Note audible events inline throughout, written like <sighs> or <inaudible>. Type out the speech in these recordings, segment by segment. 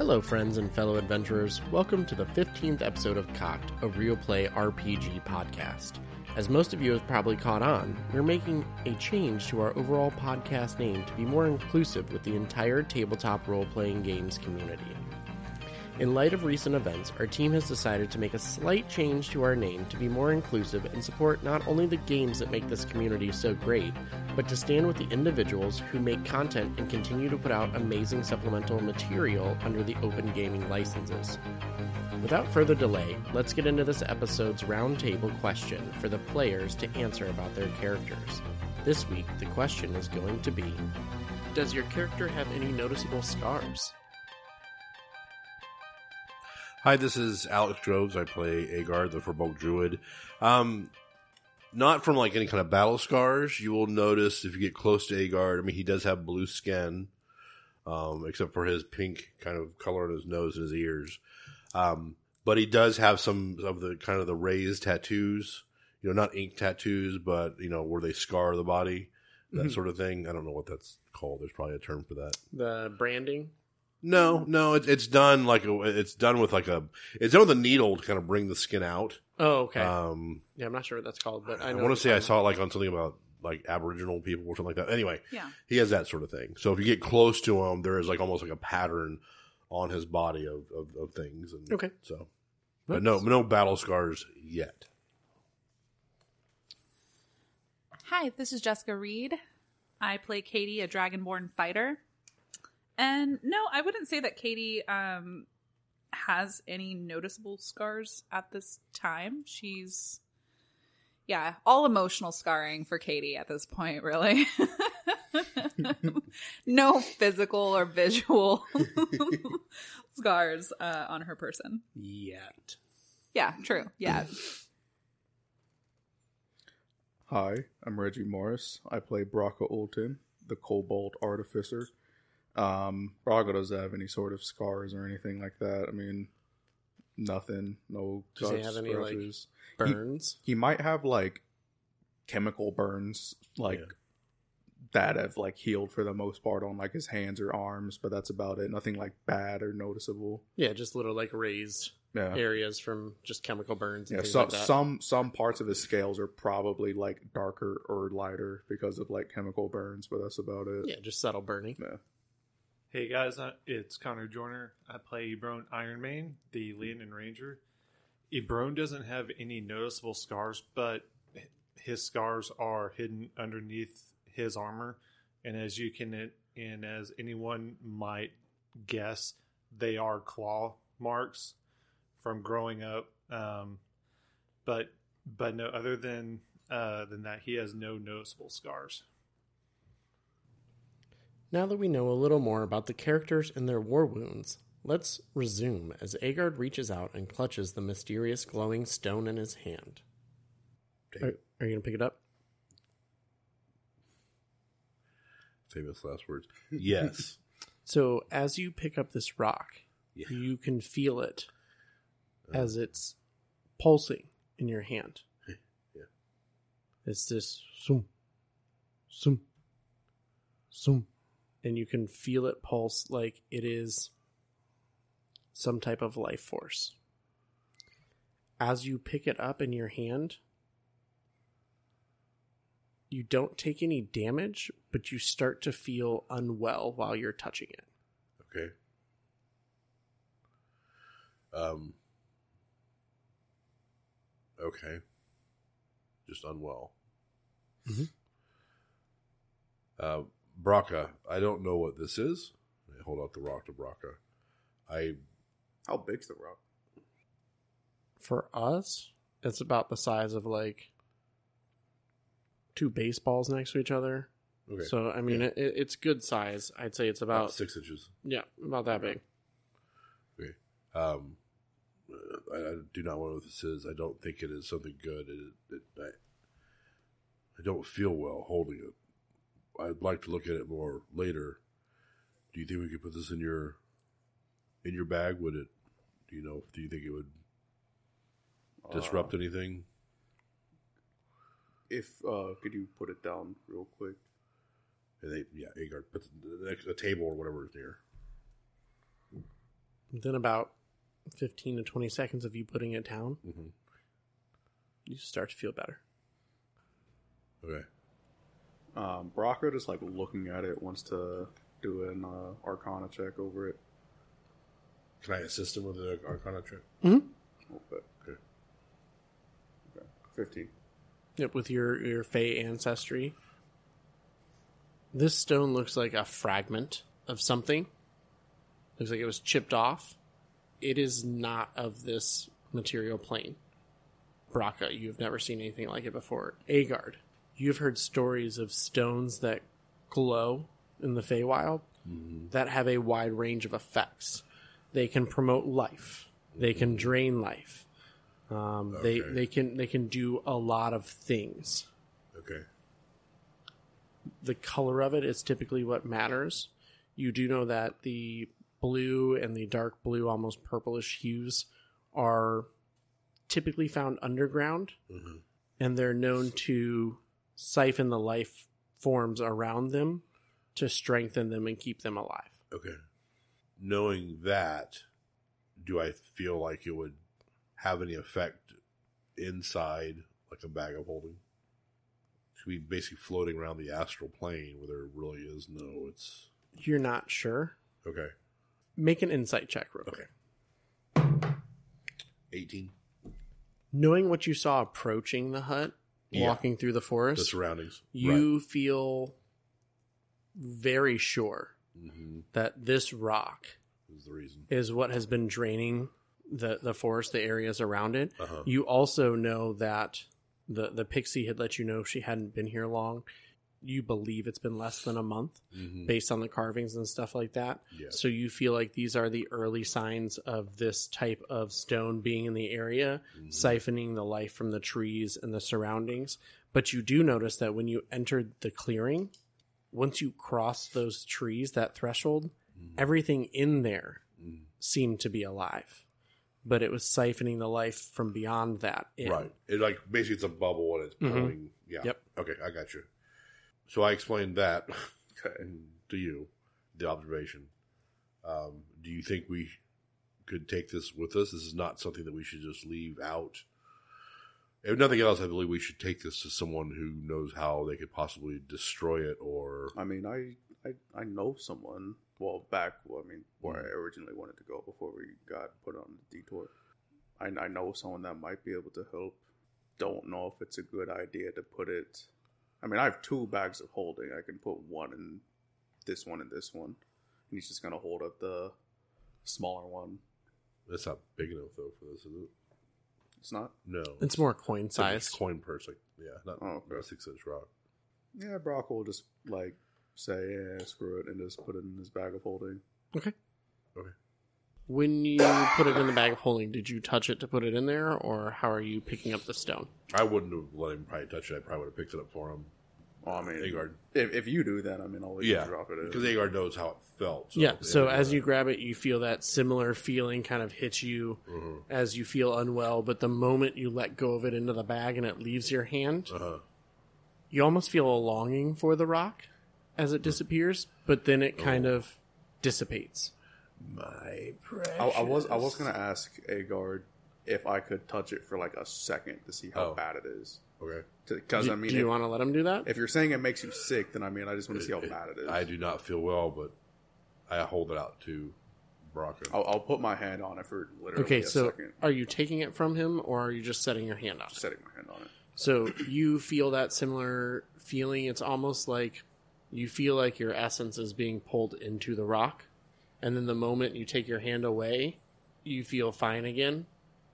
Hello, friends and fellow adventurers. Welcome to the 15th episode of Cocked, a real play RPG podcast. As most of you have probably caught on, we're making a change to our overall podcast name to be more inclusive with the entire tabletop role playing games community. In light of recent events, our team has decided to make a slight change to our name to be more inclusive and support not only the games that make this community so great, but to stand with the individuals who make content and continue to put out amazing supplemental material under the open gaming licenses. Without further delay, let's get into this episode's roundtable question for the players to answer about their characters. This week, the question is going to be Does your character have any noticeable scars? Hi, this is Alex Groves. I play Aegard, the Furbolg Druid. Um, not from like any kind of battle scars. You will notice if you get close to Aegard, I mean, he does have blue skin, um, except for his pink kind of color on his nose and his ears. Um, but he does have some of the kind of the raised tattoos, you know, not ink tattoos, but you know, where they scar the body, that Mhm. sort of thing. I don't know what that's called. There's probably a term for that. The branding? No, no, it's it's done like a, it's done with like a, it's done with a needle to kind of bring the skin out. Oh, okay. Um, yeah, I'm not sure what that's called, but I I, know. want to say I saw it like on something about like Aboriginal people or something like that. Anyway, Yeah. he has that sort of thing. So if you get close to him, there is like almost like a pattern on his body of of, of things. And Okay. so, but no, no battle scars yet. Hi, this is Jessica Reid. I play Kadie, a dragonborn fighter. And no, I wouldn't say that Kadie um, has any noticeable scars at this time. She's, yeah, all emotional scarring for Kadie at this point, really. <laughs> no physical or visual <laughs> scars uh, on her person. Yet. Yeah, true. Yeah. Hi, I'm Reggie Morris. I play Brakka Ultim, the Cobalt Artificer. Um, Brakka doesn't have any sort of scars or anything like that. I mean, nothing. No Does he have any, like. Burns? He might have like chemical burns, like Yeah. that have like healed for the most part on like his hands or arms, but that's about it. Nothing like bad or noticeable. Yeah, just little like raised Yeah. areas from just chemical burns and Yeah, things so, like that. some some parts of his scales are probably like darker or lighter because of like chemical burns, but that's about it. yeah, just subtle burning. Yeah. Hey guys, uh, it's Connor Joyner. I play Ibron Ironmane, the Leonin Ranger. Ibron doesn't have any noticeable scars, but his scars are hidden underneath his armor, and as you can, and as anyone might guess, they are claw marks from growing up. Um, but but no, other than uh, than that, he has no noticeable scars. Now that we know a little more about the characters and their war wounds, let's resume as Aegard reaches out and clutches the mysterious glowing stone in his hand. Are, are you going to pick it up? Famous last words. Yes. <laughs> So, as you pick up this rock, Yeah. you can feel it uh. as it's pulsing in your hand. <laughs> Yeah. It's this zoom, zoom, zoom. And you can feel it pulse like it is some type of life force. As you pick it up in your hand, you don't take any damage, but you start to feel unwell while you're touching it. Okay. Um. Okay. Just unwell. Mhm. Uh, Brakka, I don't know what this is. I hold out the rock to Brakka. I How big's the rock? For us, it's about the size of like two baseballs next to each other. okay. So I mean, Yeah. it, it, it's good size. I'd say it's about about six inches. yeah, about that big. Okay. Um, I, I do not know what this is. I don't think it is something good. It, it, I, I don't feel well holding it. I'd like to look at it more later. Do you think we could put this in your in your bag? Would it? Do you know? Do you think it would disrupt Uh, anything? if uh, could you put it down real quick? And they, yeah, Aegard puts the next a table or whatever is near. Within about 15 to 20 seconds of you putting it down, hmm you start to feel better. Okay. Um, Brakka just like looking at it, wants to do an uh, Arcana check over it. Can I assist him with the Arcana check? Okay. Okay. okay. Fifteen. Yep, with your your Fey ancestry. This stone looks like a fragment of something. Looks like it was chipped off. It is not of this material plane. Brakka, you've never seen anything like it before. Aegard, you've heard stories of stones that glow in the Feywild that have a wide range of effects. They can promote life. They can drain life. Um, They Okay. they can they can do a lot of things. Okay. The color of it is typically what matters. You do know that the blue and the dark blue, almost purplish hues, are typically found underground, hmm and they're known to siphon the life forms around them to strengthen them and keep them alive. Okay. Knowing that, do I feel like it would have any effect inside, like a bag of holding? Should be basically floating around the astral plane where there really is no. It's You're not sure. okay. Make an insight check, real quick. Eighteen. Knowing what you saw approaching the hut, Yeah. walking through the forest, The surroundings. you feel very sure right. hmm that this rock Is the reason. is what has been draining the the forest, the areas around it. Uh huh. You also know that the the pixie had let you know she hadn't been here long. You believe it's been less than a month hmm based on the carvings and stuff like that. Yeah. So you feel like these are the early signs of this type of stone being in the area, Mhm. siphoning the life from the trees and the surroundings. But you do notice that when you entered the clearing, once you cross those trees, that threshold, Mhm. everything in there Mhm. seemed to be alive. But it was siphoning the life from beyond that. in. Right. It like basically it's a bubble and it's Mhm. pulling. Yeah. Yep. Okay, I got you. So I explained that <laughs> to you, the observation. Um, do you think we could take this with us? This is not something that we should just leave out. If nothing else, I believe we should take this to someone who knows how they could possibly destroy it or. I mean, I, I I know someone. Well, back well, I mean, where I originally wanted to go before we got put on the detour. I, I know someone that might be able to help. Don't know if it's a good idea to put it. I mean, I have two bags of holding. I can put one in this one and this one, and he's just gonna hold up the smaller one. That's not big enough though for this, is it? It's not. No, It's more coin It's size. coin purse. Like yeah, not, Oh, okay. not a six inch rock. Yeah, Brock will just like say, "Yeah, screw it," and just put it in his bag of holding. Okay. Okay. When you put it in the bag of holding, did you touch it to put it in there, or how are you picking up the stone? I wouldn't have let him probably touch it. I probably would have picked it up for him. Well, I mean, Aegard. if, if you do that, I mean, I'll let Yeah, you drop it in. because Aegard knows how it felt. yeah. So yeah, as you grab it, you feel that similar feeling kind of hit you Mhm. as you feel unwell. But the moment you let go of it into the bag and it leaves your hand, Uh-huh. you almost feel a longing for the rock as it disappears. But then it kind Oh. of dissipates. My precious. I, I was I was gonna ask Aegard if I could touch it for like a second to see how Oh. bad it is. Okay. Because do, I mean, do you if, want to let him do that? if you're saying it makes you sick, then I mean, I just want to see how bad it is. I do not feel well, but I hold it out to Bronco. I'll, I'll put my hand on it for literally okay. a So second. are you taking it from him, or are you just setting your hand on it? Setting my hand on it. So you feel that similar feeling. It's almost like you feel like your essence is being pulled into the rock, and then the moment you take your hand away, you feel fine again.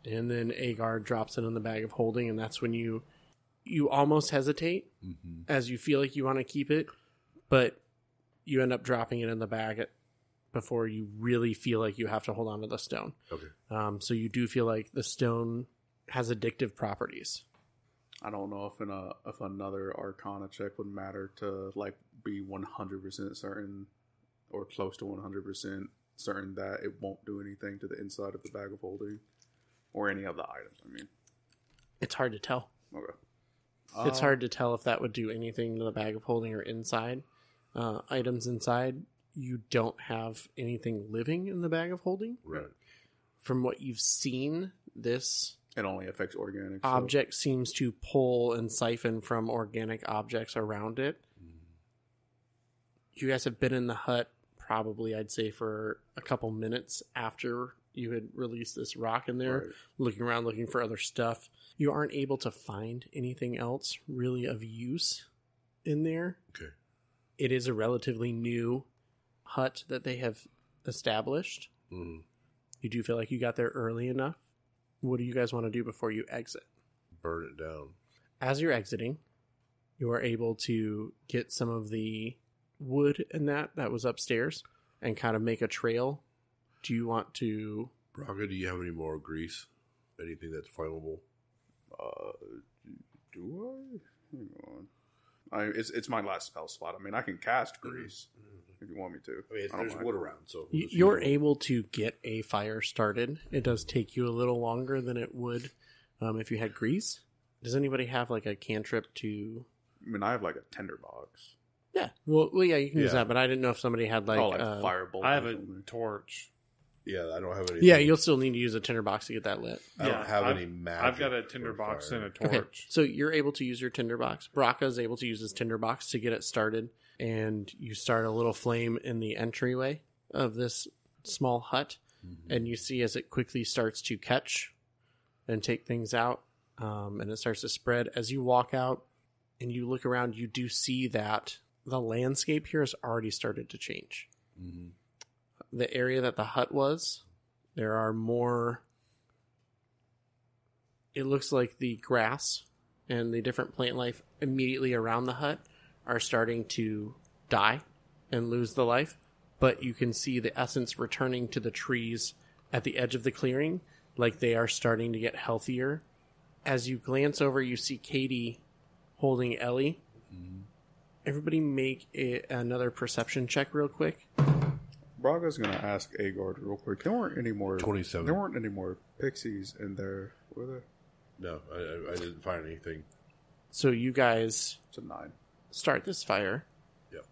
And then Aegard drops it in the bag of holding, and that's when you you almost hesitate hmm as you feel like you want to keep it, but you end up dropping it in the bag at, before you really feel like you have to hold on to the stone. Okay. Um, so you do feel like the stone has addictive properties. I don't know if in a if another Arcana check would matter to like be 100 percent certain or close to 100 percent certain that it won't do anything to the inside of the bag of holding or any of the items. I mean, It's hard to tell. okay. it's Um, hard to tell if that would do anything to the bag of holding or inside uh, items inside. you don't have anything living in the bag of holding. Right. From what you've seen, this It only affects organic so- object seems to pull and siphon from organic objects around it. You guys have been in the hut probably, I'd say, for a couple minutes after you had released this rock in there, Right. looking around, looking for other stuff. You aren't able to find anything else really of use in there. Okay. It is a relatively new hut that they have established. Mhm. You do feel like you got there early enough. What do you guys want to do before you exit? Burn it down. as you're exiting, you are able to get some of the wood and that that was upstairs and kind of make a trail. Do you want to? Brakka, do you have any more grease? Anything that's flammable? Uh, do I? Hang on. I it's it's my last spell slot. I mean, I can cast grease if you want me to. I mean, I there's mind. wood around, so y- just You're use it. able to get a fire started. It does take you a little longer than it would um, if you had grease. Does anybody have like a cantrip to? I mean, I have like a tinderbox. Yeah, well, well, yeah, you can use Yeah. that, but I didn't know if somebody had like, oh, like uh, firebolt. I have a torch. Yeah, I don't have any. Yeah, you'll still need to use a tinder box to get that lit. I don't Yeah, have I've- any magic. I've got a for tinderbox fire. and a torch. Okay, so you're able to use your tinder box. Brakka is able to use his tinder box to get it started, and you start a little flame in the entryway of this small hut, and you see as it quickly starts to catch and take things out, um, and it starts to spread. As you walk out and you look around, you do see that the landscape here has already started to change. Mhm. The area that the hut was, there are more it looks like the grass and the different plant life immediately around the hut are starting to die and lose the life, but you can see the essence returning to the trees at the edge of the clearing, like they are starting to get healthier. As you glance over, you see Kadie holding Ellie. Everybody make a, another perception check real quick. Brakka's gonna ask Aegard real quick. There weren't any more. 27. There weren't any more pixies in there, were there? No, I, I, I didn't find anything. So you guys It's a nine. start this fire. Yep.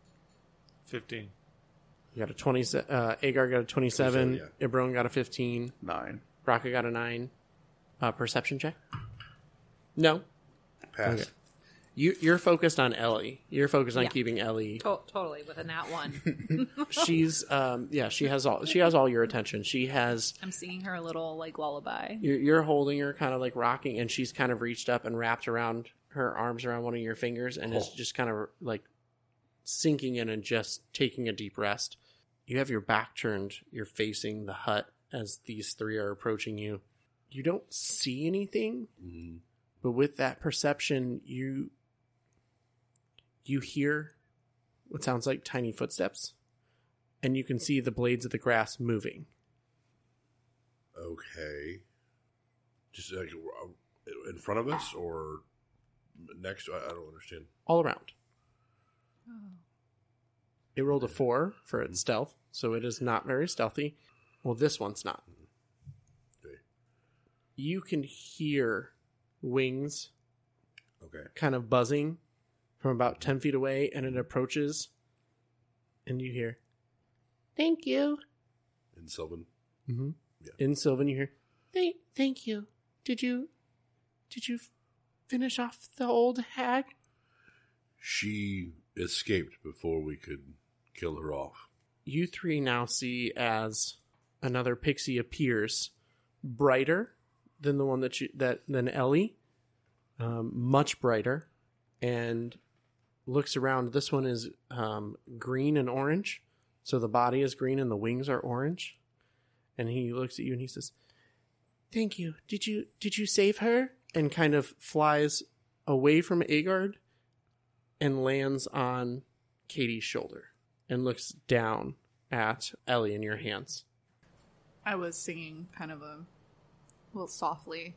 Fifteen. You got a 20, uh, Aegard got a 27, 27, Ibron got a 15, Nine. Brakka got a 9. Uh, perception check? No. Pass. Okay. You, you're focused on Ellie. You're focused on Yeah. keeping Ellie. To- totally with a nat one. <laughs> She's, um, yeah, she has all, she has all your attention. She has, I'm singing her a little like lullaby. you're, you're holding her kind of like rocking and she's kind of reached up and wrapped around her arms around one of your fingers and is Oh. just kind of like sinking in and just taking a deep rest. You have your back turned, you're facing the hut as these three are approaching you. You don't see anything, Mhm. but with that perception, you you hear what sounds like tiny footsteps and you can see the blades of the grass moving. Okay. Just like uh, in front of us or next? I, I don't understand. all around. Oh. It rolled a four for its stealth, so it is not very stealthy. Well, this one's not. Okay. You can hear wings Okay. kind of buzzing from about 10 feet away, and it approaches, and you hear, Thank you. In Sylvan. Mm-hmm. Yeah. In Sylvan, you hear, Thank, thank you. Did you, did you finish off the old hag? She escaped before we could kill her off. you three now see as another pixie appears brighter than the one that you that than Ellie, um, much brighter, and looks around. This one is um, green and orange, so the body is green and the wings are orange. And he looks at you and he says, "Thank you. Did you did you save her?" And kind of flies away from Aegard and lands on Kadie's shoulder and looks down at Ellie in your hands. I was singing kind of a little softly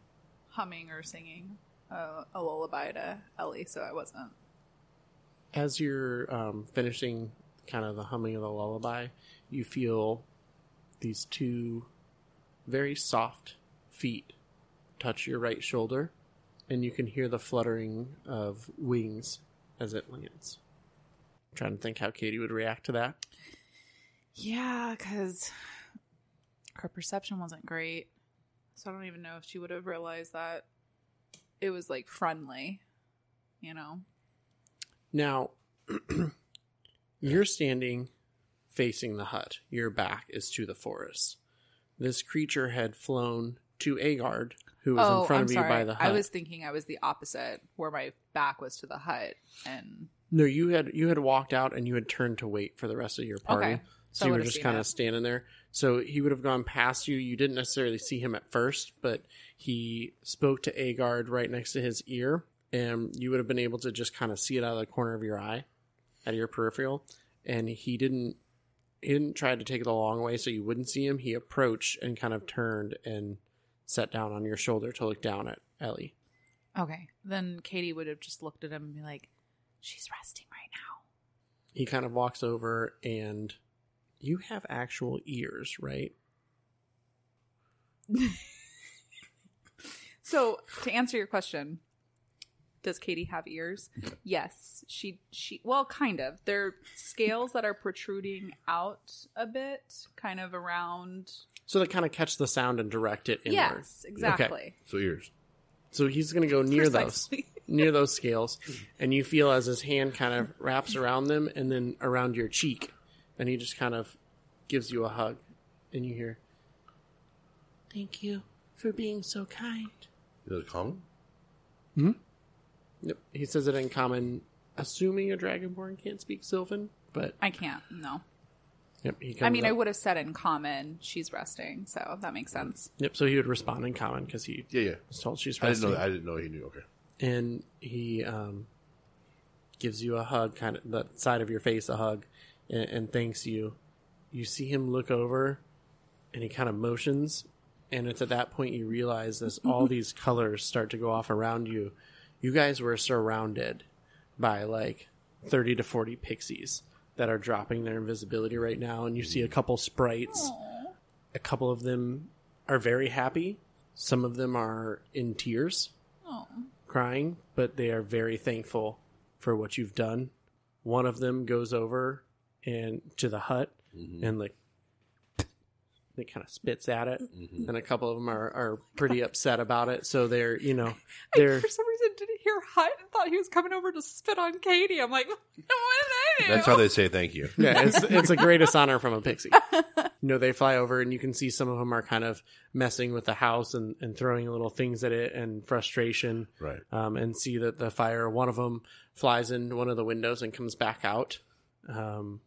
humming or singing a, a lullaby to Ellie, so I wasn't. As you're um, finishing kind of the humming of the lullaby, you feel these two very soft feet touch your right shoulder, and you can hear the fluttering of wings as it lands. I'm trying to think how Kadie would react to that. Yeah, because her perception wasn't great. So I don't even know if she would have realized that it was like friendly, you know? Now, <clears throat> you're standing facing the hut. Your back is to the forest. This creature had flown to Aegard, who was in oh, front of you by the hut. Oh, I was thinking I was the opposite, where my back was to the hut. And No, you had you had walked out and you had turned to wait for the rest of your party. Okay. So, So you were just kind it. of standing there. So he would have gone past you. You didn't necessarily see him at first, but he spoke to Aegard right next to his ear, and you would have been able to just kind of see it out of the corner of your eye, out of your peripheral. And he didn't he didn't try to take it the long way so you wouldn't see him. He approached and kind of turned and sat down on your shoulder to look down at Ellie. okay, then Kadie would have just looked at him and be like, "She's resting right now." he kind of walks over and you have actual ears, right? <laughs> So to answer your question, does Kadie have ears? Yes, she she well, kind of. They're scales that are protruding out a bit, kind of around. So they kind of catch the sound and direct it inward. Yes, exactly. So ears. So he's going to go near Precisely. those, <laughs> near those scales, and you feel as his hand kind of wraps around them and then around your cheek, and he just kind of gives you a hug, and you hear, "Thank you for being so kind." Is it common? Yep. He says it in common, assuming a dragonborn can't speak Sylvan, but I can't. No, yep. He comes I mean, I would have said in common, she's resting, so that makes sense. Yep. So he would respond in common because he Yeah, yeah. was told she's I didn't resting. know. I didn't know he knew. Okay. and he um, gives you a hug, kind of the side of your face, a hug, and, and thanks you. You see him look over, and he kind of motions, and it's at that point you realize as all <laughs> these colors start to go off around you, you guys were surrounded by like thirty to forty pixies that are dropping their invisibility right now, and you see a couple sprites. A couple of them are very happy. Some of them are in tears Oh, crying, but they are very thankful for what you've done. One of them goes over and to the hut and like they kind of spits at it, and a couple of them are, are pretty <laughs> upset about it. So they're you know <laughs> they're for some reason, didn't hear Hut and thought he was coming over to spit on Kadie. I'm like, <laughs> what did I do? That's how they say thank you. yeah, it's it's the greatest honor from a pixie. You know, they fly over and you can see some of them are kind of messing with the house and, and throwing little things at it and frustration. Right. um, and see that the fire, one of them flies in one of the windows and comes back out. Um,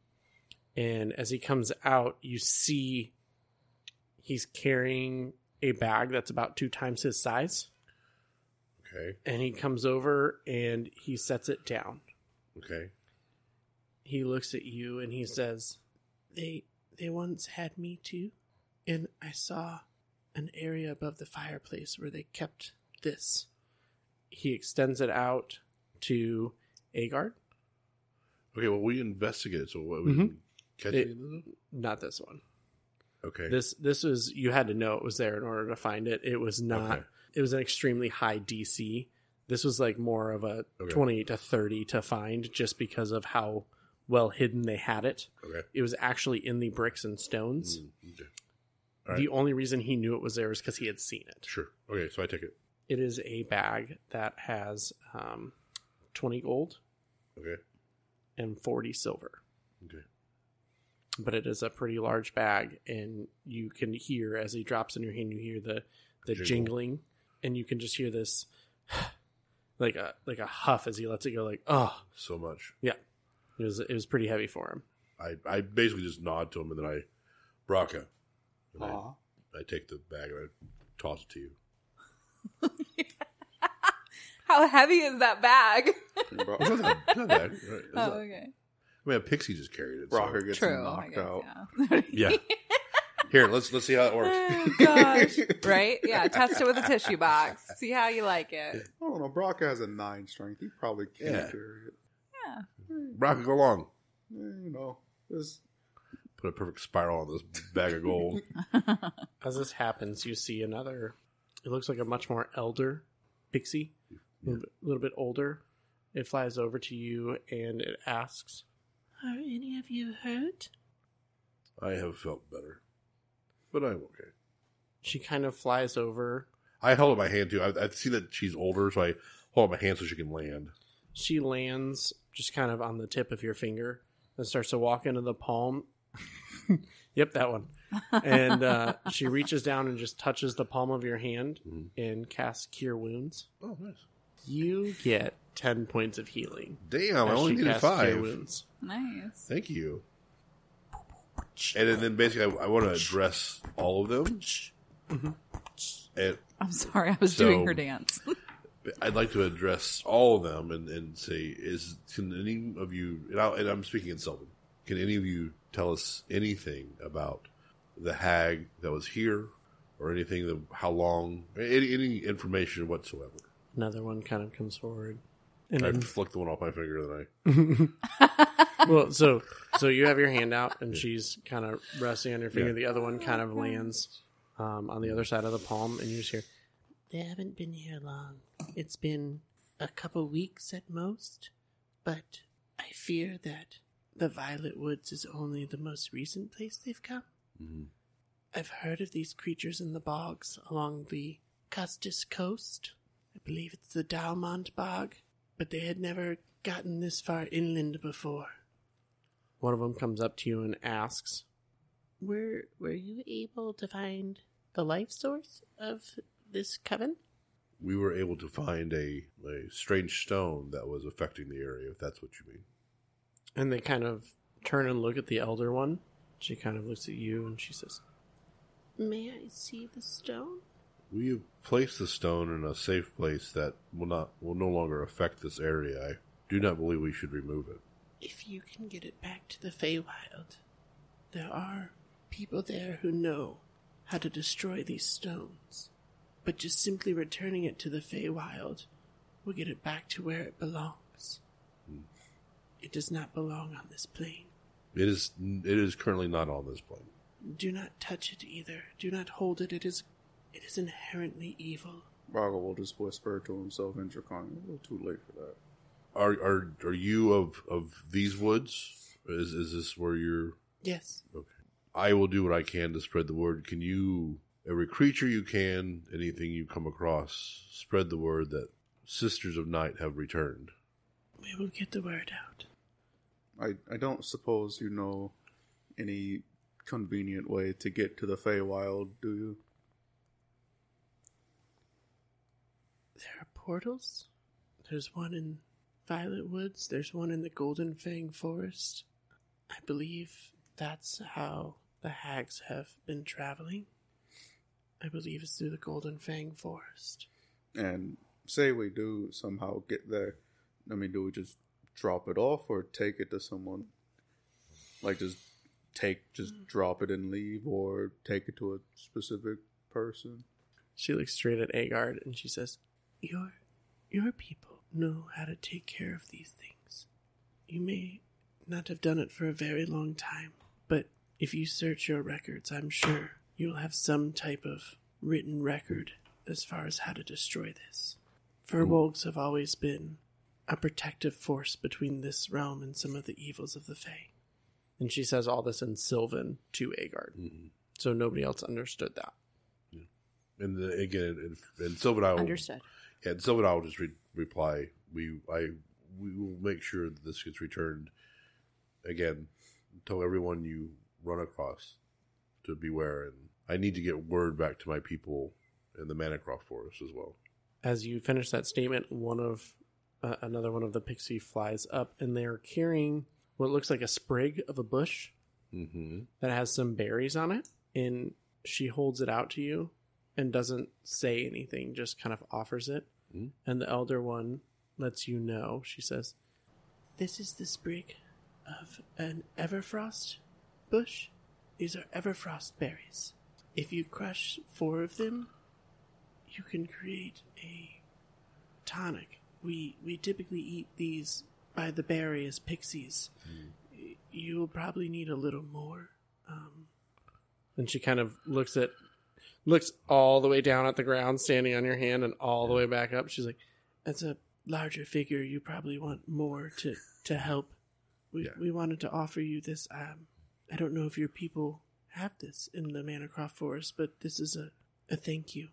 and as he comes out, you see he's carrying a bag that's about two times his size. Okay. And he comes over and he sets it down. Okay. He looks at you and he says, "They they once had me too, and I saw an area above the fireplace where they kept this." He extends it out to Aegard. Okay. Well, we investigated. So what? We Mhm. catch It- any of them? Not this one. Okay. This this was you had to know it was there in order to find it. It was not. Okay. It was an extremely high DC. This was like more of a Okay. twenty to thirty to find, just because of how well hidden they had it. okay. It was actually in the bricks and stones. Mm, okay. All The only reason he knew it was there is because he had seen it. Sure. Okay. So I take it. It is a bag that has um, 20 gold Okay. and 40 silver. Okay. But it is a pretty large bag, and you can hear as he drops in your hand, you hear the, the Jingle. jingling, and you can just hear this <sighs> like a like a huff as he lets it go, like, oh, So much. yeah. It was it was pretty heavy for him. I, I basically just nod to him and then I, Brakka. And I, Aw. I take the bag and I toss it to you. <laughs> How heavy is that bag? It's not, it's not bad. Right? <laughs> Oh, it's oh, not- okay. I mean, a pixie just carried it. so- Rocker gets True. Knocked guess, out. yeah. Yeah. <laughs> Here, let's let's see how it works. Oh, gosh. <laughs> right? Yeah, test it with a tissue box. See how you like it. I don't know. Brock has a nine strength. He probably can't Yeah. carry it. Yeah. Brakka, go long. Eh, you know, this Put a perfect spiral on this bag of gold. <laughs> As this happens, you see another. It looks like a much more elder pixie, a little bit older. It flies over to you and it asks, "Are any of you hurt?" I have felt better, but I'm okay. She kind of flies over. I held up my hand too. I, I see that she's older, so I hold up my hand so she can land. She lands just kind of on the tip of your finger and starts to walk into the palm. <laughs> yep, that one. And uh, <laughs> she reaches down and just touches the palm of your hand Mhm. and casts Cure Wounds. Oh, nice. You get 10 points of healing. Damn, I only needed five. Wounds. Nice. Thank you. And then, then basically, I, I want to address all of them. Mm-hmm. And I'm sorry, I was So- doing her dance. <laughs> I'd like to address all of them and, and say, is can any of you, and, I'll, and I'm speaking in Sylvan, can any of you tell us anything about the hag that was here, or anything that how long, any, any information whatsoever? Another one kind of comes forward. And I then, flick the one off my finger, then I <laughs> well, so so you have your hand out, and she's kind of resting on your finger. Yeah. The other one kind of lands um, on the other side of the palm, and you just hear, "They haven't been here long. It's been a couple weeks at most, but I fear that the Violet Woods is only the most recent place they've come. Mhm. I've heard of these creatures in the bogs along the Custis coast. I believe it's the Dalmont Bog, but they had never gotten this far inland before. One of them comes up to you and asks, "Were were you able to find the life source of this coven?" we were able to find a, a strange stone that was affecting the area, if that's what you mean. And they kind of turn and look at the elder one. She kind of looks at you and she says, "May I see the stone?" We have placed the stone in a safe place that will not will no longer affect this area. I do not believe we should remove it. If you can get it back to the Feywild, there are people there who know how to destroy these stones. But just simply returning it to the Feywild will get it back to where it belongs. Hmm. It does not belong on this plane. It is it is currently not on this plane. Do not touch it either. Do not hold it. It is it is inherently evil. Brakka will just whisper to himself in Draconian. A little too late for that. Are are are you of of these woods? Is is this where you're? Yes. Okay. I will do what I can to spread the word. Can you, every creature you can, anything you come across, spread the word that Sisters of Night have returned. We will get the word out. I, I don't suppose you know any convenient way to get to the Feywild, do you? There are portals. There's one in Violet Woods. There's one in the Golden Fang Forest. I believe that's how the hags have been traveling. I believe it's through the Golden Fang Forest. And say we do somehow get there. I mean, do we just drop it off or take it to someone? Like just take, just hmm. drop it and leave, or take it to a specific person? She looks straight at Aegard and she says, Your your people know how to take care of these things. You may not have done it for a very long time, but if you search your records, I'm sure you'll have some type of written record as far as how to destroy this. Furbolgs have always been a protective force between this realm and some of the evils of the Fae. And she says all this in Sylvan to Aegard. Mm-hmm. So nobody else understood that. And the, again, and, and Sylvan I will, Understood. And Sylvan I will just re- reply. We I we will make sure that this gets returned. Again, tell everyone you run across to beware, and I need to get word back to my people in the Manacroft Forest as well. as you finish that statement, one of uh, another one of the pixie flies up, and they're carrying what looks like a sprig of a bush Mm-hmm. that has some berries on it. And she holds it out to you and doesn't say anything, just kind of offers it. Mm. And the elder one lets you know. She says, "This is the sprig of an everfrost bush. These are everfrost berries. If you crush four of them, you can create a tonic. We we typically eat these by the berry as pixies. Y- You'll probably need a little more. Um, and she kind of looks at looks all the way down at the ground, standing on your hand, and all the way back up. She's like, "That's a larger figure. You probably want more to to help. We Yeah. we wanted to offer you this um, I don't know if your people have this in the Manacroft Forest, but this is a, a thank you.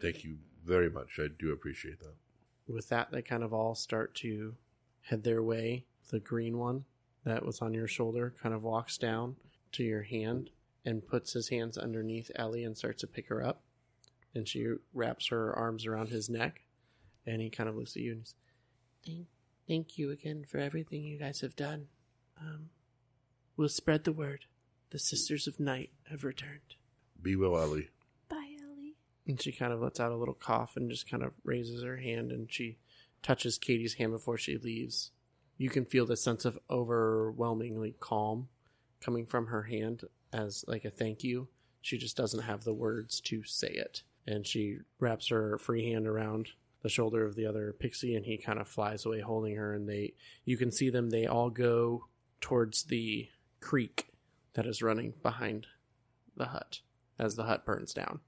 Thank you very much. I do appreciate that. With that, they kind of all start to head their way. The green one that was on your shoulder kind of walks down to your hand and puts his hands underneath Ellie and starts to pick her up. And she wraps her arms around his neck, and he kind of looks at you and says, "Thank, thank you again for everything you guys have done. Um, we'll spread the word. The Sisters of Night have returned." Be well, Ellie. Bye, Ellie. And she kind of lets out a little cough and just kind of raises her hand and she touches Kadie's hand before she leaves. You can feel the sense of overwhelmingly calm coming from her hand as like a thank you. She just doesn't have the words to say it. And she wraps her free hand around the shoulder of the other pixie and he kind of flies away holding her and they you can see them they all go towards the creek that is running behind the hut as the hut burns down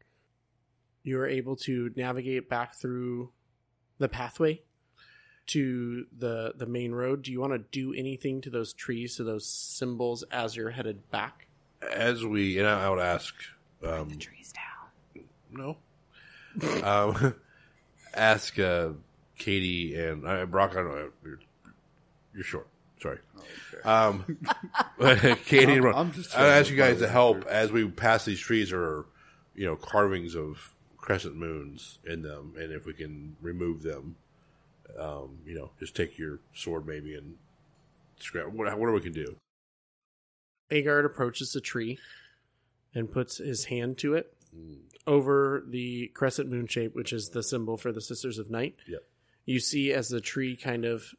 you are able to navigate back through the pathway to the the main road. Do you want to do anything to those trees, to those symbols as you're headed back? As we, and I, I would ask, um, Trees down. no, <laughs> um, ask uh, Kadie and uh, Brock. I don't know. You're, you're short. Sorry. Um, <laughs> <laughs> Kadie and Brock. I'm just I ask you guys to help through. as we pass these trees. Are you know carvings of crescent moons in them, and if we can remove them, um, you know, just take your sword maybe and scrap what- whatever we can do. Aegard approaches the tree and puts his hand to it mm. over the crescent moon shape, which is the symbol for the Sisters of Night. Yep. You see as the tree kind of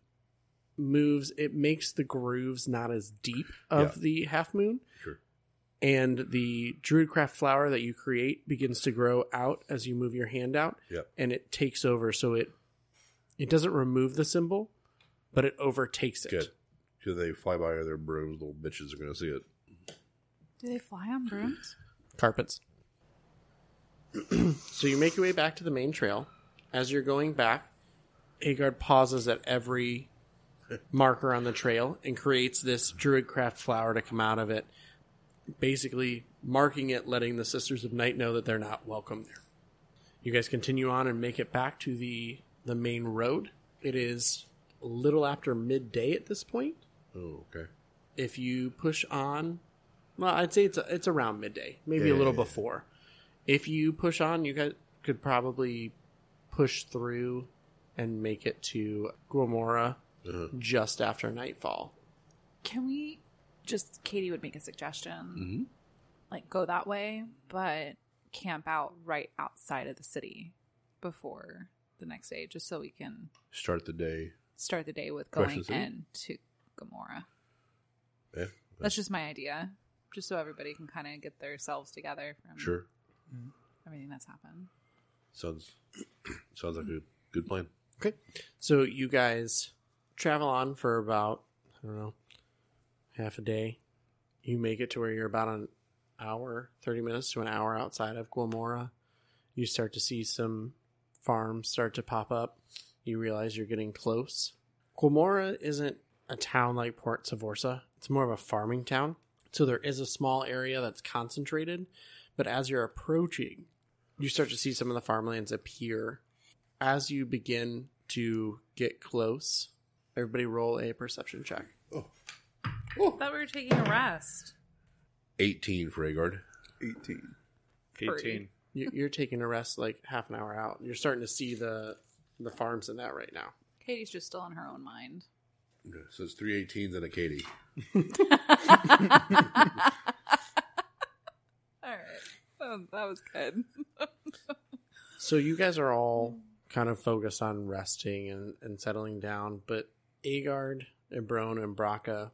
moves, it makes the grooves not as deep of Yeah. the half moon. Sure. And the druidcraft flower that you create begins to grow out as you move your hand out. Yep. And it takes over. So it it doesn't remove the symbol, but it overtakes it. Good. Because they fly by their brooms, little bitches are going to see it. Do they fly on brooms? <clears throat> carpets. <clears throat> so you make your way back to the main trail. As you're going back, Aegard pauses at every <laughs> marker on the trail and creates this druidcraft flower to come out of it, basically marking it, letting the Sisters of Night know that they're not welcome there. You guys continue on and make it back to the the main road. It is a little after midday at this point Oh, okay. if you push on well i'd say it's it's around midday maybe Yeah, a little yeah, yeah. before if you push on you guys could probably push through and make it to Guamora Uh-huh. just after nightfall Can we just Kadie would make a suggestion. Mhm. Like go that way, but camp out right outside of the city before the next day, just so we can Start the day. start the day with going City? into Guamora. Yeah. That's just my idea. Just so everybody can kind of get themselves together from Sure. everything that's happened. Sounds <clears throat> sounds like a good plan. okay so you guys travel on for about i don't know half a day you make it to where you're about an hour 30 minutes to an hour outside of Guamora you start to see some farms start to pop up you realize you're getting close Guamora isn't a town like Port Savorsa it's more of a farming town so there is a small area that's concentrated but as you're approaching you start to see some of the farmlands appear as you begin to get close everybody roll a perception check Oh, I thought we were taking a rest. Eighteen for Aegard. 18. 18. You- you're taking a rest like half an hour out you're starting to see the the farms in that right now Kadie's just still in her own mind. Okay, so it's three 18s and a Kadie. <laughs> <laughs> All right. Oh, that was good. <laughs> So you guys are all kind of focused on resting and, and settling down, but Aegard and Brone and Brakka,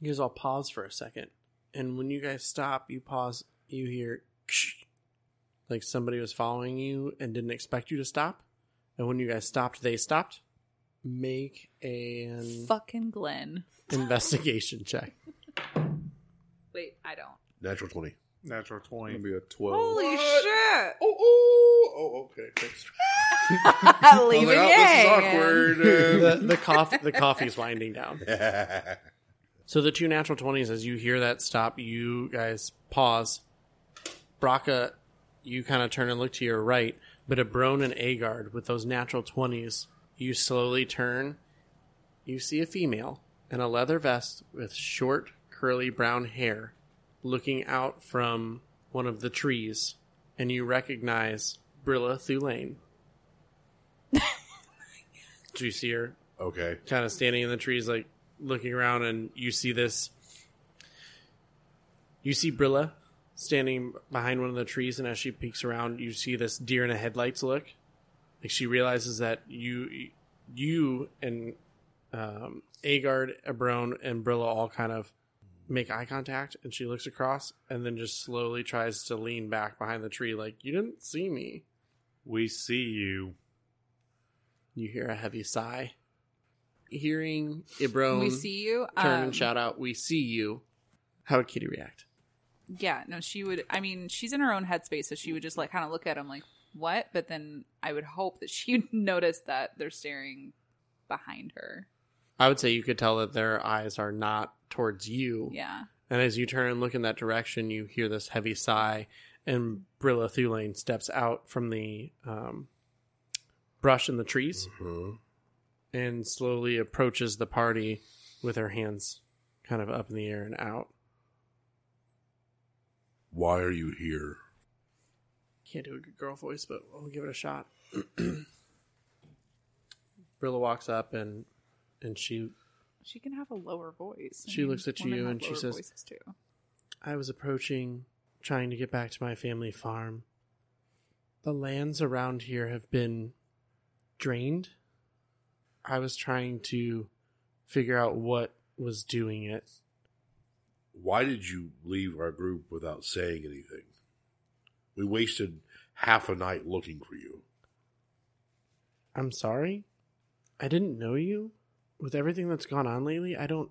you guys all pause for a second. And when you guys stop, you pause, you hear like somebody was following you and didn't expect you to stop. And when you guys stopped, they stopped. Make an Fucking Glenn. <laughs> investigation check. Wait, I don't. Natural twenty. Natural 20. Maybe a 12. Holy shit! Oh, oh, oh, okay. Thanks. <laughs> Leave I was like, it oh, in. this is awkward. <laughs> the, the coffee the coffee's winding down. So the two natural 20s, as you hear that stop, you guys pause. Braca, you kind of turn and look to your right, but Ibron and Aegard, with those natural 20s, you slowly turn. You see a female in a leather vest with short, curly brown hair looking out from one of the trees, and you recognize Brilla Thulane. <laughs> Do you see her Okay. kind of standing in the trees, like looking around, and you see this. You see Brilla standing behind one of the trees, and as she peeks around, you see this deer in the headlights look. Like she realizes that you, you and um, Aegard, Ibron, and Brilla all kind of make eye contact, and she looks across, and then just slowly tries to lean back behind the tree, like you didn't see me. We see you. You hear a heavy sigh. Hearing Ibron we see you. turn um, and shout out, "We see you!" How would Kadie react? Yeah, no, she would. I mean, she's in her own headspace, so she would just like kind of look at him like, "What?" But then I would hope that she would <laughs> notice that they're staring behind her. I would say you could tell that their eyes are not towards you. Yeah, And as you turn and look in that direction, you hear this heavy sigh, and Brilla Thulane steps out from the um, brush in the trees Mhm. and slowly approaches the party with her hands kind of up in the air and out. Why are you here? Can't do a good girl voice, but we'll give it a shot. <clears throat> Brilla walks up and and she she can have a lower voice. She looks at women you have and she lower says- voices too. I was approaching, trying to get back to my family farm. The lands around here have been drained. I was trying to figure out what was doing it. Why did you leave our group without saying anything? We wasted half a night looking for you. I'm sorry. I didn't know you. With everything that's gone on lately, I don't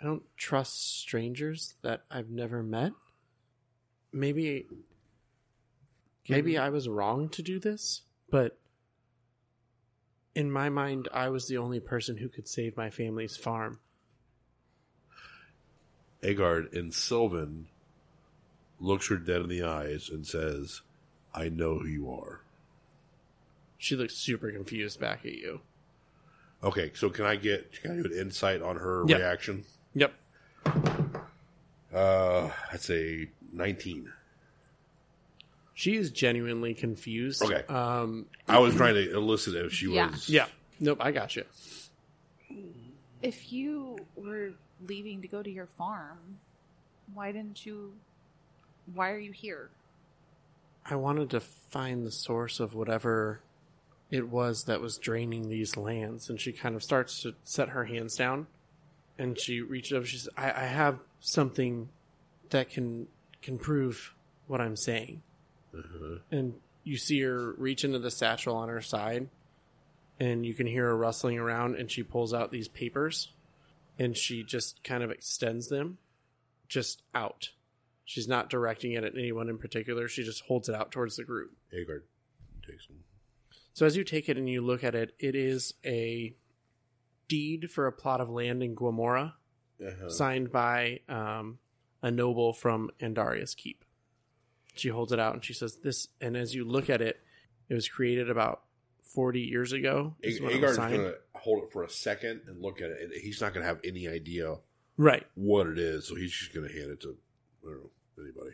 I don't trust strangers that I've never met. Maybe maybe mm-hmm. I was wrong to do this, but in my mind I was the only person who could save my family's farm. Aegard and Sylvan looks her dead in the eyes and says, I know who you are. She looks super confused back at you. Okay, so can I get can I do an insight on her Yeah. reaction? Yep. Uh that's a nineteen. She is genuinely confused. Okay. Um I was trying to elicit if she Yeah. was yeah. Nope, I got you. If you were leaving to go to your farm, why didn't you? Why are you here? I wanted to find the source of whatever it was that was draining these lands. And she kind of starts to set her hands down and she reaches over. She says, I, I have something that can can prove what I'm saying. Uh-huh. And you see her reach into the satchel on her side and you can hear her rustling around and she pulls out these papers and she just kind of extends them just out. She's not directing it at anyone in particular. She just holds it out towards the group. Aegard takes them. So as you take it and you look at it, it is a deed for a plot of land in Guamora, Uh-huh. signed by um, a noble from Andaria's Keep. She holds it out and she says, "This." And as you look at it, it was created about forty years ago. is Ag- when it Aegard's gonna hold it for a second and look at it, he's not gonna have any idea Right. what it is, so he's just gonna hand it to I don't know anybody.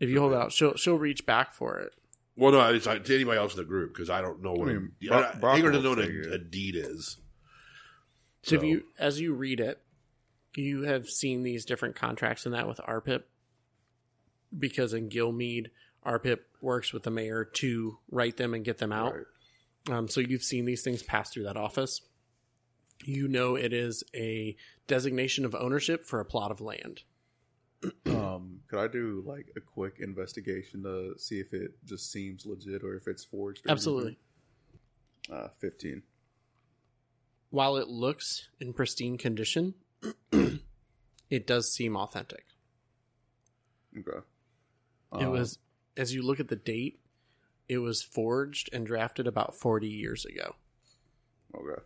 If you hold out, she'll she'll reach back for it. Well, no, it's not to anybody else in the group because I don't know what I a, mean, I- Brock- I- Brock Aegard doesn't know what take a, a deed is. So, if you, as you read it, you have seen these different contracts in that with RPIP, because in Gilmead, RPIP works with the mayor to write them and get them out. Right. Um, so you've seen these things pass through that office. You know it is a designation of ownership for a plot of land. <clears throat> Um, could I do like a quick investigation to see if it just seems legit or if it's forged? or Absolutely. Uh, fifteen. While it looks in pristine condition, <clears throat> it does seem authentic. Okay. it Um, was, as you look at the date, it was forged and drafted about 40 years ago. okay.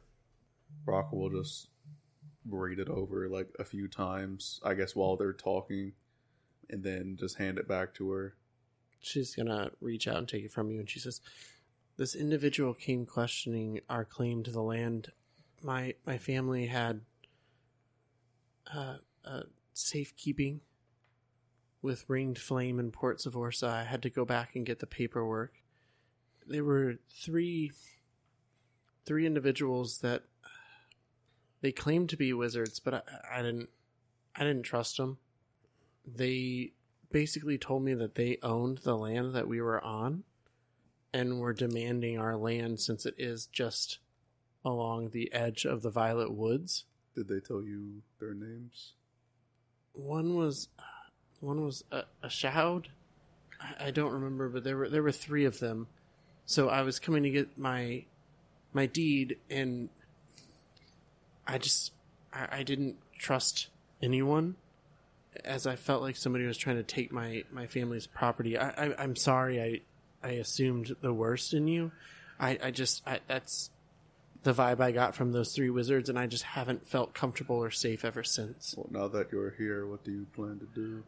Brock will just read it over like a few times, I guess, while they're talking, and then just hand it back to her. She's gonna reach out and take it from you, and she says, "This individual came questioning our claim to the land. My my family had uh, uh, safekeeping with ringed flame in Port Savorsa. I had to go back and get the paperwork. There were three three individuals that they claimed to be wizards, but I, I didn't I didn't trust them. They basically told me that they owned the land that we were on and were demanding our land since it is just along the edge of the Violet Woods. Did they tell you their names? One was one was uh, a, a shoud. I, I don't remember, but there were there were three of them. So I was coming to get my my deed, and I just I, I didn't trust anyone, as I felt like somebody was trying to take my my family's property. I, I I'm sorry. I I assumed the worst in you. I I just I, that's the vibe I got from those three wizards, and I just haven't felt comfortable or safe ever since. Well, now that you're here, what do you plan to do?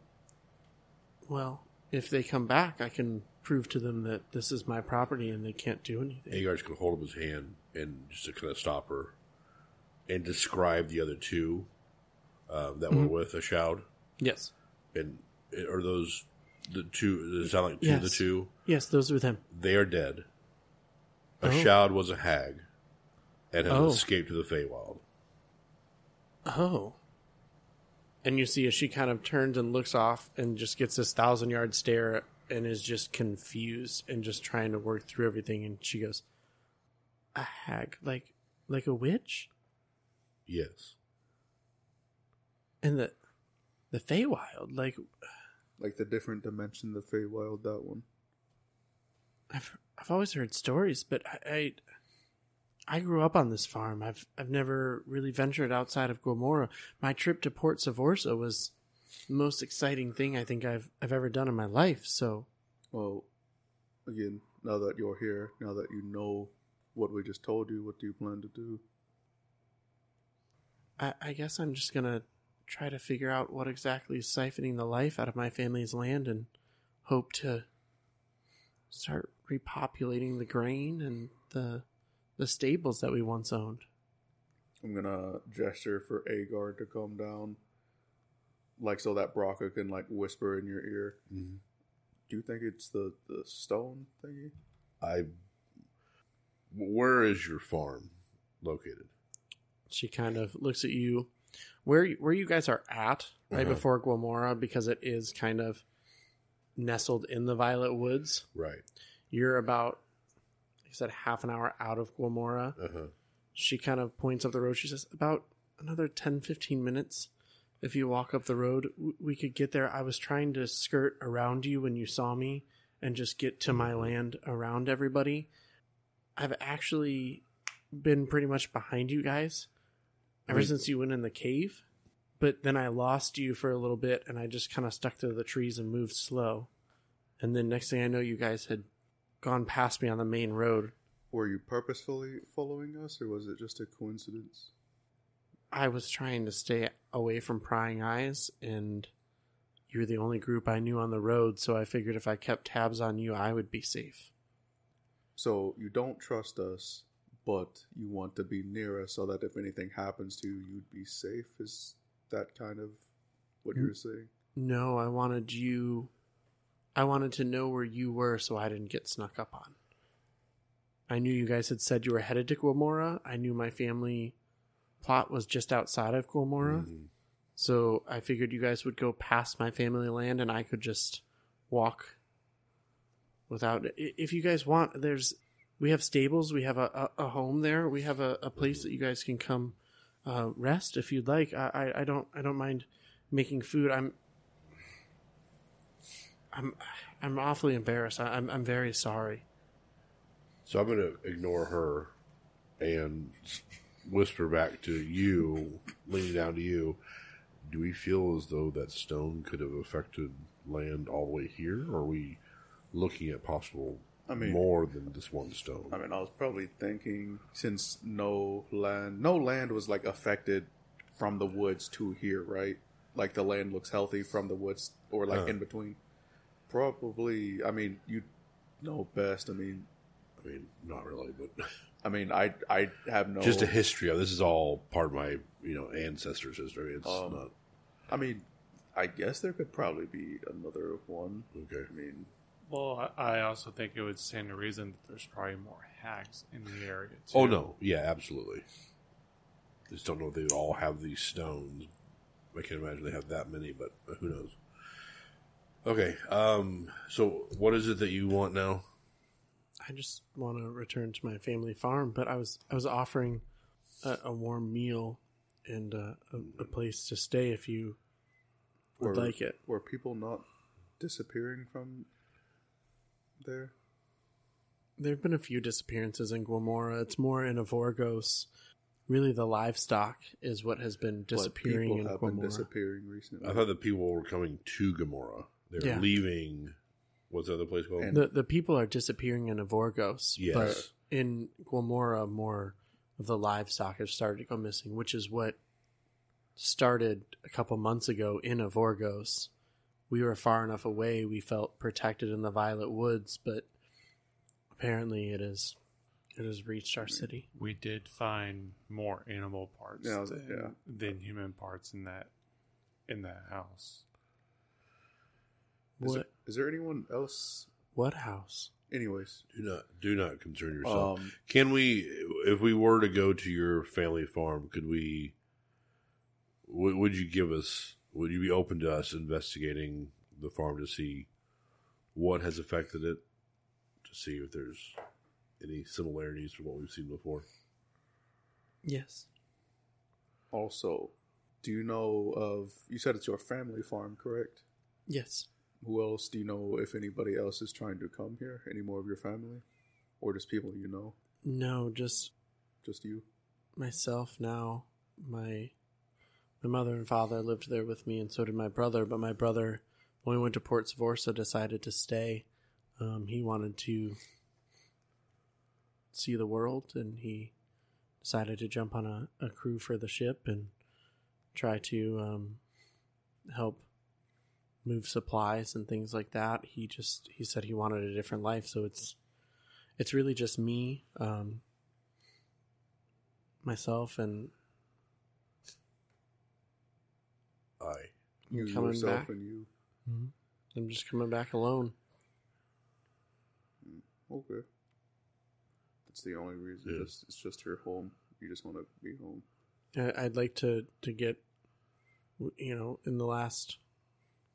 Well, if they come back, I can prove to them that this is my property and they can't do anything. Aegard's going to hold up his hand and just to kind of stop her and describe the other two um, that were with a shout. Yes. And are those the two? Does it sound like two of the two? Yes, those are them. They are dead. A Oh. was a hag and has Oh. escaped to the Feywild. Oh. And you see as she kind of turns and looks off and just gets this thousand yard stare and is just confused and just trying to work through everything. And she goes, "A hag, like like a witch, Yes. and the the Feywild, like Like the different dimension, the Feywild, that one. I've I've always heard stories, but I, I I grew up on this farm. I've I've never really ventured outside of Guamora. My trip to Port Savorsa was the most exciting thing I think I've I've ever done in my life. So Well, again, now that you're here, now that you know what we just told you, what do you plan to do? I, I guess I'm just gonna try to figure out what exactly is siphoning the life out of my family's land and hope to start repopulating the grain and the the stables that we once owned. I'm gonna gesture for Aegard to come down, like so that Brakka can like whisper in your ear. Mhm. Do you think it's the the stone thingy? I. Where is your farm located? She kind of looks at you where where you guys are at right Uh-huh. before Guamora because it is kind of nestled in the Violet Woods. Right. You're about like I said half an hour out of Guamora. Uh huh. She kind of points up the road. She says about another 10 15 minutes if you walk up the road we could get there. I was trying to skirt around you when you saw me and just get to my land around everybody. I've actually been pretty much behind you guys ever Wait. since you went in the cave. But then I lost you for a little bit and I just kind of stuck to the trees and moved slow. And then next thing I know, you guys had gone past me on the main road. Were you purposefully following us, or was it just a coincidence? I was trying to stay away from prying eyes, and you were the only group I knew on the road, so I figured if I kept tabs on you, I would be safe. So you don't trust us, but you want to be near us so that if anything happens to you, you'd be safe. Is that kind of what you're saying? No, I wanted you. I wanted to know where you were so I didn't get snuck up on. I knew you guys had said you were headed to Guamora. I knew my family plot was just outside of Guamora. Mhm. So I figured you guys would go past my family land and I could just walk without. If you guys want, there's we have stables, we have a, a, a home there, we have a, a place that you guys can come uh, rest if you'd like. I, I, I don't I don't mind making food. I'm I'm I'm awfully embarrassed. I, I'm I'm very sorry. So I'm going to ignore her and whisper back to you, leaning down to you. Do we feel as though that stone could have affected land all the way here? Or are we looking at possible I mean- more than this one stone? I mean, I was probably thinking since no land, no land was like affected from the woods to here, right? Like the land looks healthy from the woods, or like Uh. in between. Probably. I mean, you know best. I mean, I mean, not really, but <laughs> I mean, I I have no. just a history of this is all part of my you know ancestors' history. It's Um, not I mean, I guess there could probably be another one. okay. I mean, Well, I I also think it would stand to reason that there's probably more hags in the area. Too. Oh no, yeah, absolutely. Just don't know if they all have these stones. I can't imagine they have that many, but who knows? Okay, um, so what is it that you want now? I just want to return to my family farm, but I was I was offering a, a warm meal and uh, a, a place to stay if you would Were- like it. were people not disappearing from there? There have been a few disappearances in Guamora. It's more in Evorgos. Really, the livestock is what has been But disappearing people in have been Guamora. disappearing recently. I thought the people were coming to Guamora. They're Yeah. leaving. What's the other place called? And- the the people are disappearing in Evorgos, Yes. but in Guamora, more of the livestock has started to go missing, which is what started a couple months ago in Evorgos. We were far enough away; we felt protected in the Violet Woods, but apparently, it is it has reached our city. we did find more animal parts Yeah, than, yeah. than human parts in that in that house. is, What there, is there anyone else? what house? Anyways, do not do not concern yourself. um, Can we, if we were to go to your family farm, could we? Would, would you give us? Would you be open to us investigating the farm to see what has affected it, to see if there's any similarities to what we've seen before? Yes. also, do you know of? You said it's your family farm, correct? Yes. Who else do you know? If anybody else is trying to come here, any more of your family, or just people you know? No, just Just you? myself now. My my mother and father lived there with me, and so did my brother. But my brother, when we went to Port Savorsa, decided to stay. Um, he wanted to see the world, and he decided to jump on a, a crew for the ship and try to um, help move supplies and things like that. He just he said he wanted a different life, so it's it's really just me. Um, myself and I. You coming yourself back. and you. I'm just coming back alone. Okay. That's the only reason. Yeah. Just it's just your home. You just want to be home. I- I'd like to to get, you know, in the last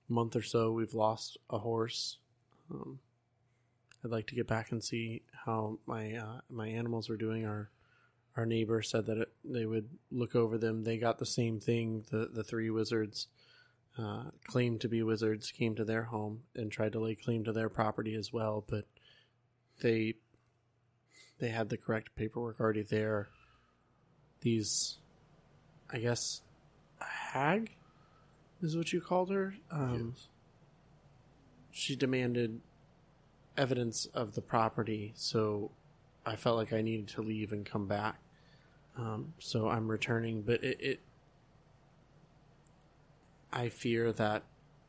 month or so, we've lost a horse. Um, I'd like to get back and see how my uh, my animals are doing. Our our neighbor said that it, they would look over them. They got the same thing. The the three wizards uh, claimed to be wizards came to their home and tried to lay claim to their property as well, but they they had the correct paperwork already there. These, I guess, a hag is what you called her. Um, Yes. She demanded evidence of the property, so I felt like I needed to leave and come back. Um, so I'm returning, but it, it I fear that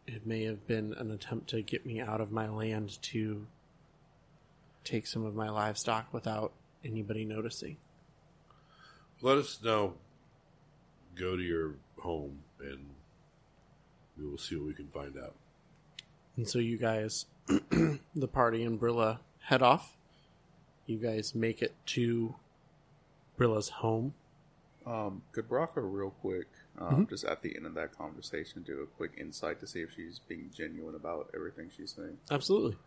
it may have been an attempt to get me out of my land to take some of my livestock without anybody noticing. Let us now go to your home and we will see what we can find out. And so you guys, <clears throat> the party and Brilla head off. You guys make it to Brilla's home. Um, could Brakka real quick, um, just at the end of that conversation, do a quick insight to see if she's being genuine about everything she's saying? Absolutely.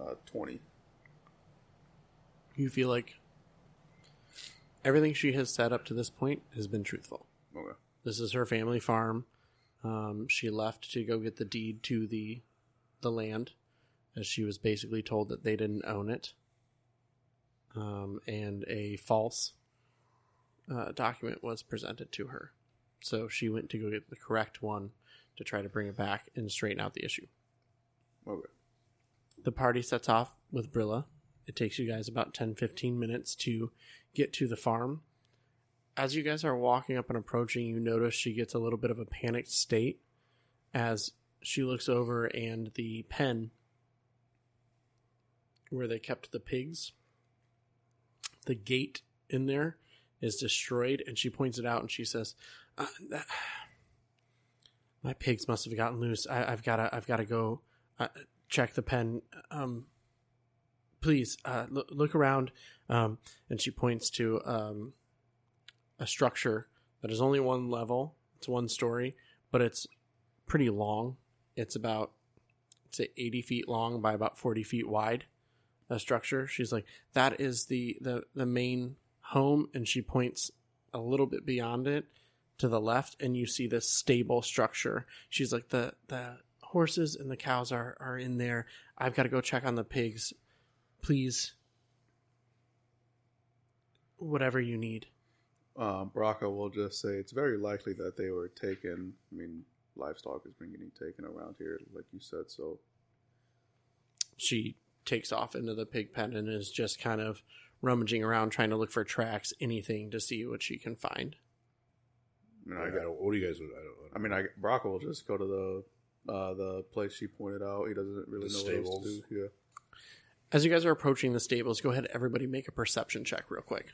Uh, Twenty. You feel like everything she has said up to this point has been truthful. Okay. This is her family farm. Um, she left to go get the deed to the the land, as she was basically told that they didn't own it, um, and a false uh, document was presented to her. So she went to go get the correct one to try to bring it back and straighten out the issue. Okay. The party sets off with Brilla. It takes you guys about 10 15 minutes to get to the farm. as you guys are walking up and approaching, you notice she gets a little bit of a panicked state as she looks over and the pen where they kept the pigs, the gate in there is destroyed, and she points it out and she says, uh, that, "My pigs must have gotten loose. I, I've got to. I've got to go uh, check the pen. Um, please uh, look, look around." Um, and she points to um, a structure that is only one level. It's one story, but it's pretty long. It's about it's 80 feet long by about 40 feet wide. A structure. She's like, that is the the the main home, and she points a little bit beyond it to the left, and you see this stable structure. She's like, the the horses and the cows are are in there. I've got to go check on the pigs. Please, whatever you need. Um, Brakka will just say it's very likely that they were taken. I mean, livestock has been getting taken around here, like you said. So she takes off into the pig pen and is just kind of rummaging around trying to look for tracks, anything to see what she can find. I mean, I I, got, what do you guys? I don't, I mean, I Brakka will just go to the uh, the place she pointed out. He doesn't really The know stables. what else to do. Yeah. As you guys are approaching the stables, go ahead, everybody, make a perception check real quick.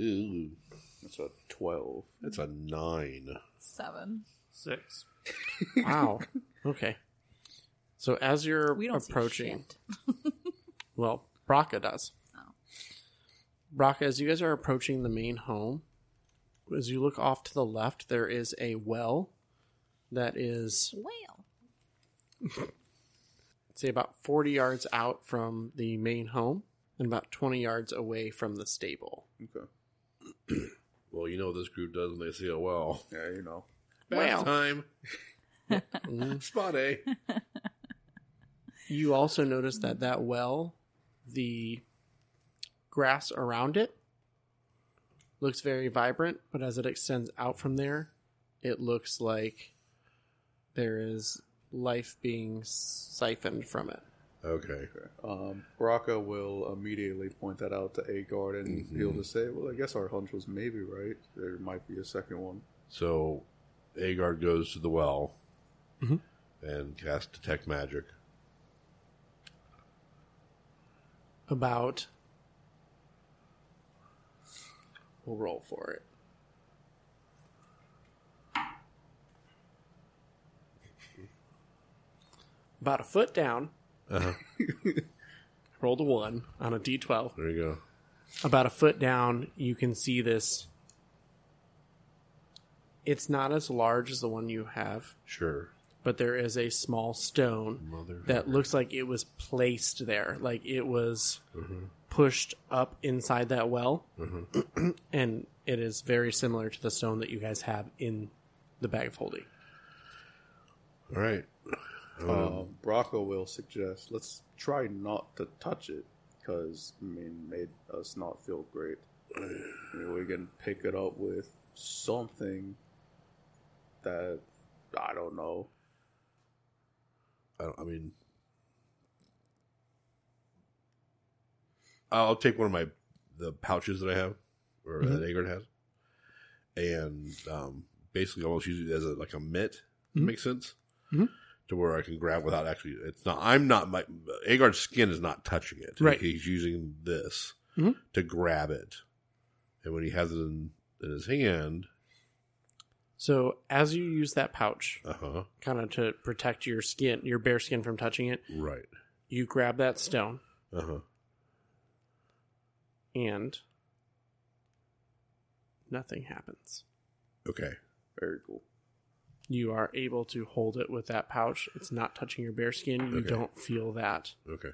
Ooh, <laughs> That's a twelve. that's a nine. Seven. Six. Wow. <laughs> okay. So as you're We don't approaching, see shit. <laughs> well, Brakka does. Oh. Brakka, as you guys are approaching the main home, as you look off to the left, there is a well that is Well, <laughs> say about 40 yards out from the main home and about 20 yards away from the stable. Okay. <clears throat> Well, you know what this group does when they see a well. Yeah, you know. Bath Well. time. <laughs> Spot A. <laughs> You also notice that that well, the grass around it looks very vibrant, but as it extends out from there, it looks like there is life being siphoned from it. Okay. Um, Brakka will immediately point that out to Aegard, and Mhm. he'll just say, "Well, I guess our hunch was maybe right. There might be a second one." So, Aegard goes to the well Mhm. and casts detect magic. About. We'll roll for it. About a foot down, Uh-huh. <laughs> rolled a one on a d12. There you go. about a foot down, you can see this. It's not as large as the one you have, Sure. But there is a small stone Mother. that looks like it was placed there, like it was Mhm. pushed up inside that well, Mhm. <clears throat> and it is very similar to the stone that you guys have in the bag of holding. All right. Um, Brakka will suggest, "Let's try not to touch it, because I mean, made us not feel great. I mean, we can pick it up with something that I don't know." I, I mean, I'll take one of my the pouches that I have, or Mhm. that Aegard has, and um, basically almost use it as a, like a mitt. Mhm. Makes sense. Mhm. To where I can grab without actually. It's not. I'm not. My Aegard's skin is not touching it. Right. He's using this Mhm. to grab it, and when he has it in, in his hand, So as you use that pouch, uh huh. kind of to protect your skin, your bare skin from touching it, Right. you grab that stone Uh huh. and nothing happens. Okay. Very cool. You are able to hold it with that pouch. It's not touching your bare skin. You Okay. don't feel that Okay.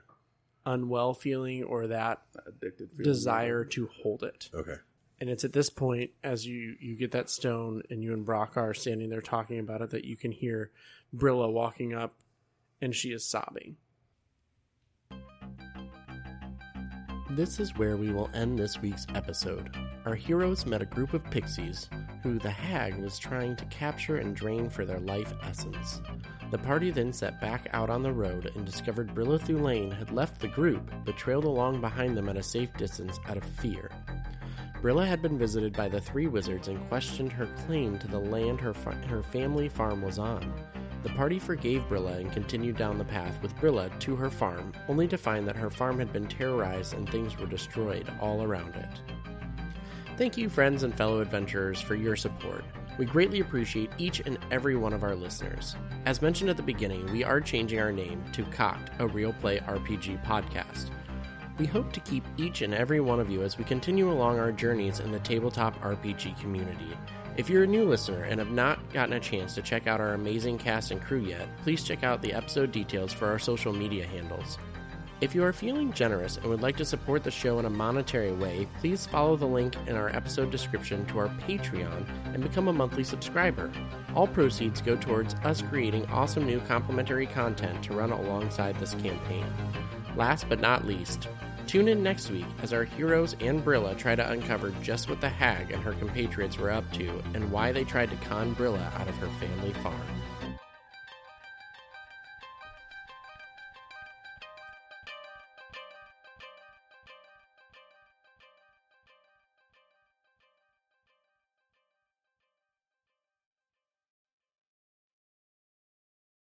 unwell feeling or that That addicted feeling. desire to hold it. Okay. And it's at this point, as you you get that stone, and you and Brock are standing there talking about it, that you can hear Brilla walking up, and she is sobbing. This is where we will end this week's episode. Our heroes met a group of pixies who the hag was trying to capture and drain for their life essence. The party then set back out on the road and discovered Brilla Thulane had left the group, but trailed along behind them at a safe distance out of fear. Brilla had been visited by the three wizards and questioned her claim to the land her, fa- her family farm was on. The party forgave Brilla and continued down the path with Brilla to her farm, only to find that her farm had been terrorized and things were destroyed all around it. Thank you, friends and fellow adventurers, for your support. We greatly appreciate each and every one of our listeners. As mentioned at the beginning, we are changing our name to Cock'd, a real play RPG podcast. We hope to keep each and every one of you as we continue along our journeys in the tabletop RPG community. If you're a new listener and have not gotten a chance to check out our amazing cast and crew yet, please check out the episode details for our social media handles. If you are feeling generous and would like to support the show in a monetary way, please follow the link in our episode description to our Patreon and become a monthly subscriber. All proceeds go towards us creating awesome new complimentary content to run alongside this campaign. Last but not least, tune in next week as our heroes and Brilla try to uncover just what the hag and her compatriots were up to and why they tried to con Brilla out of her family farm.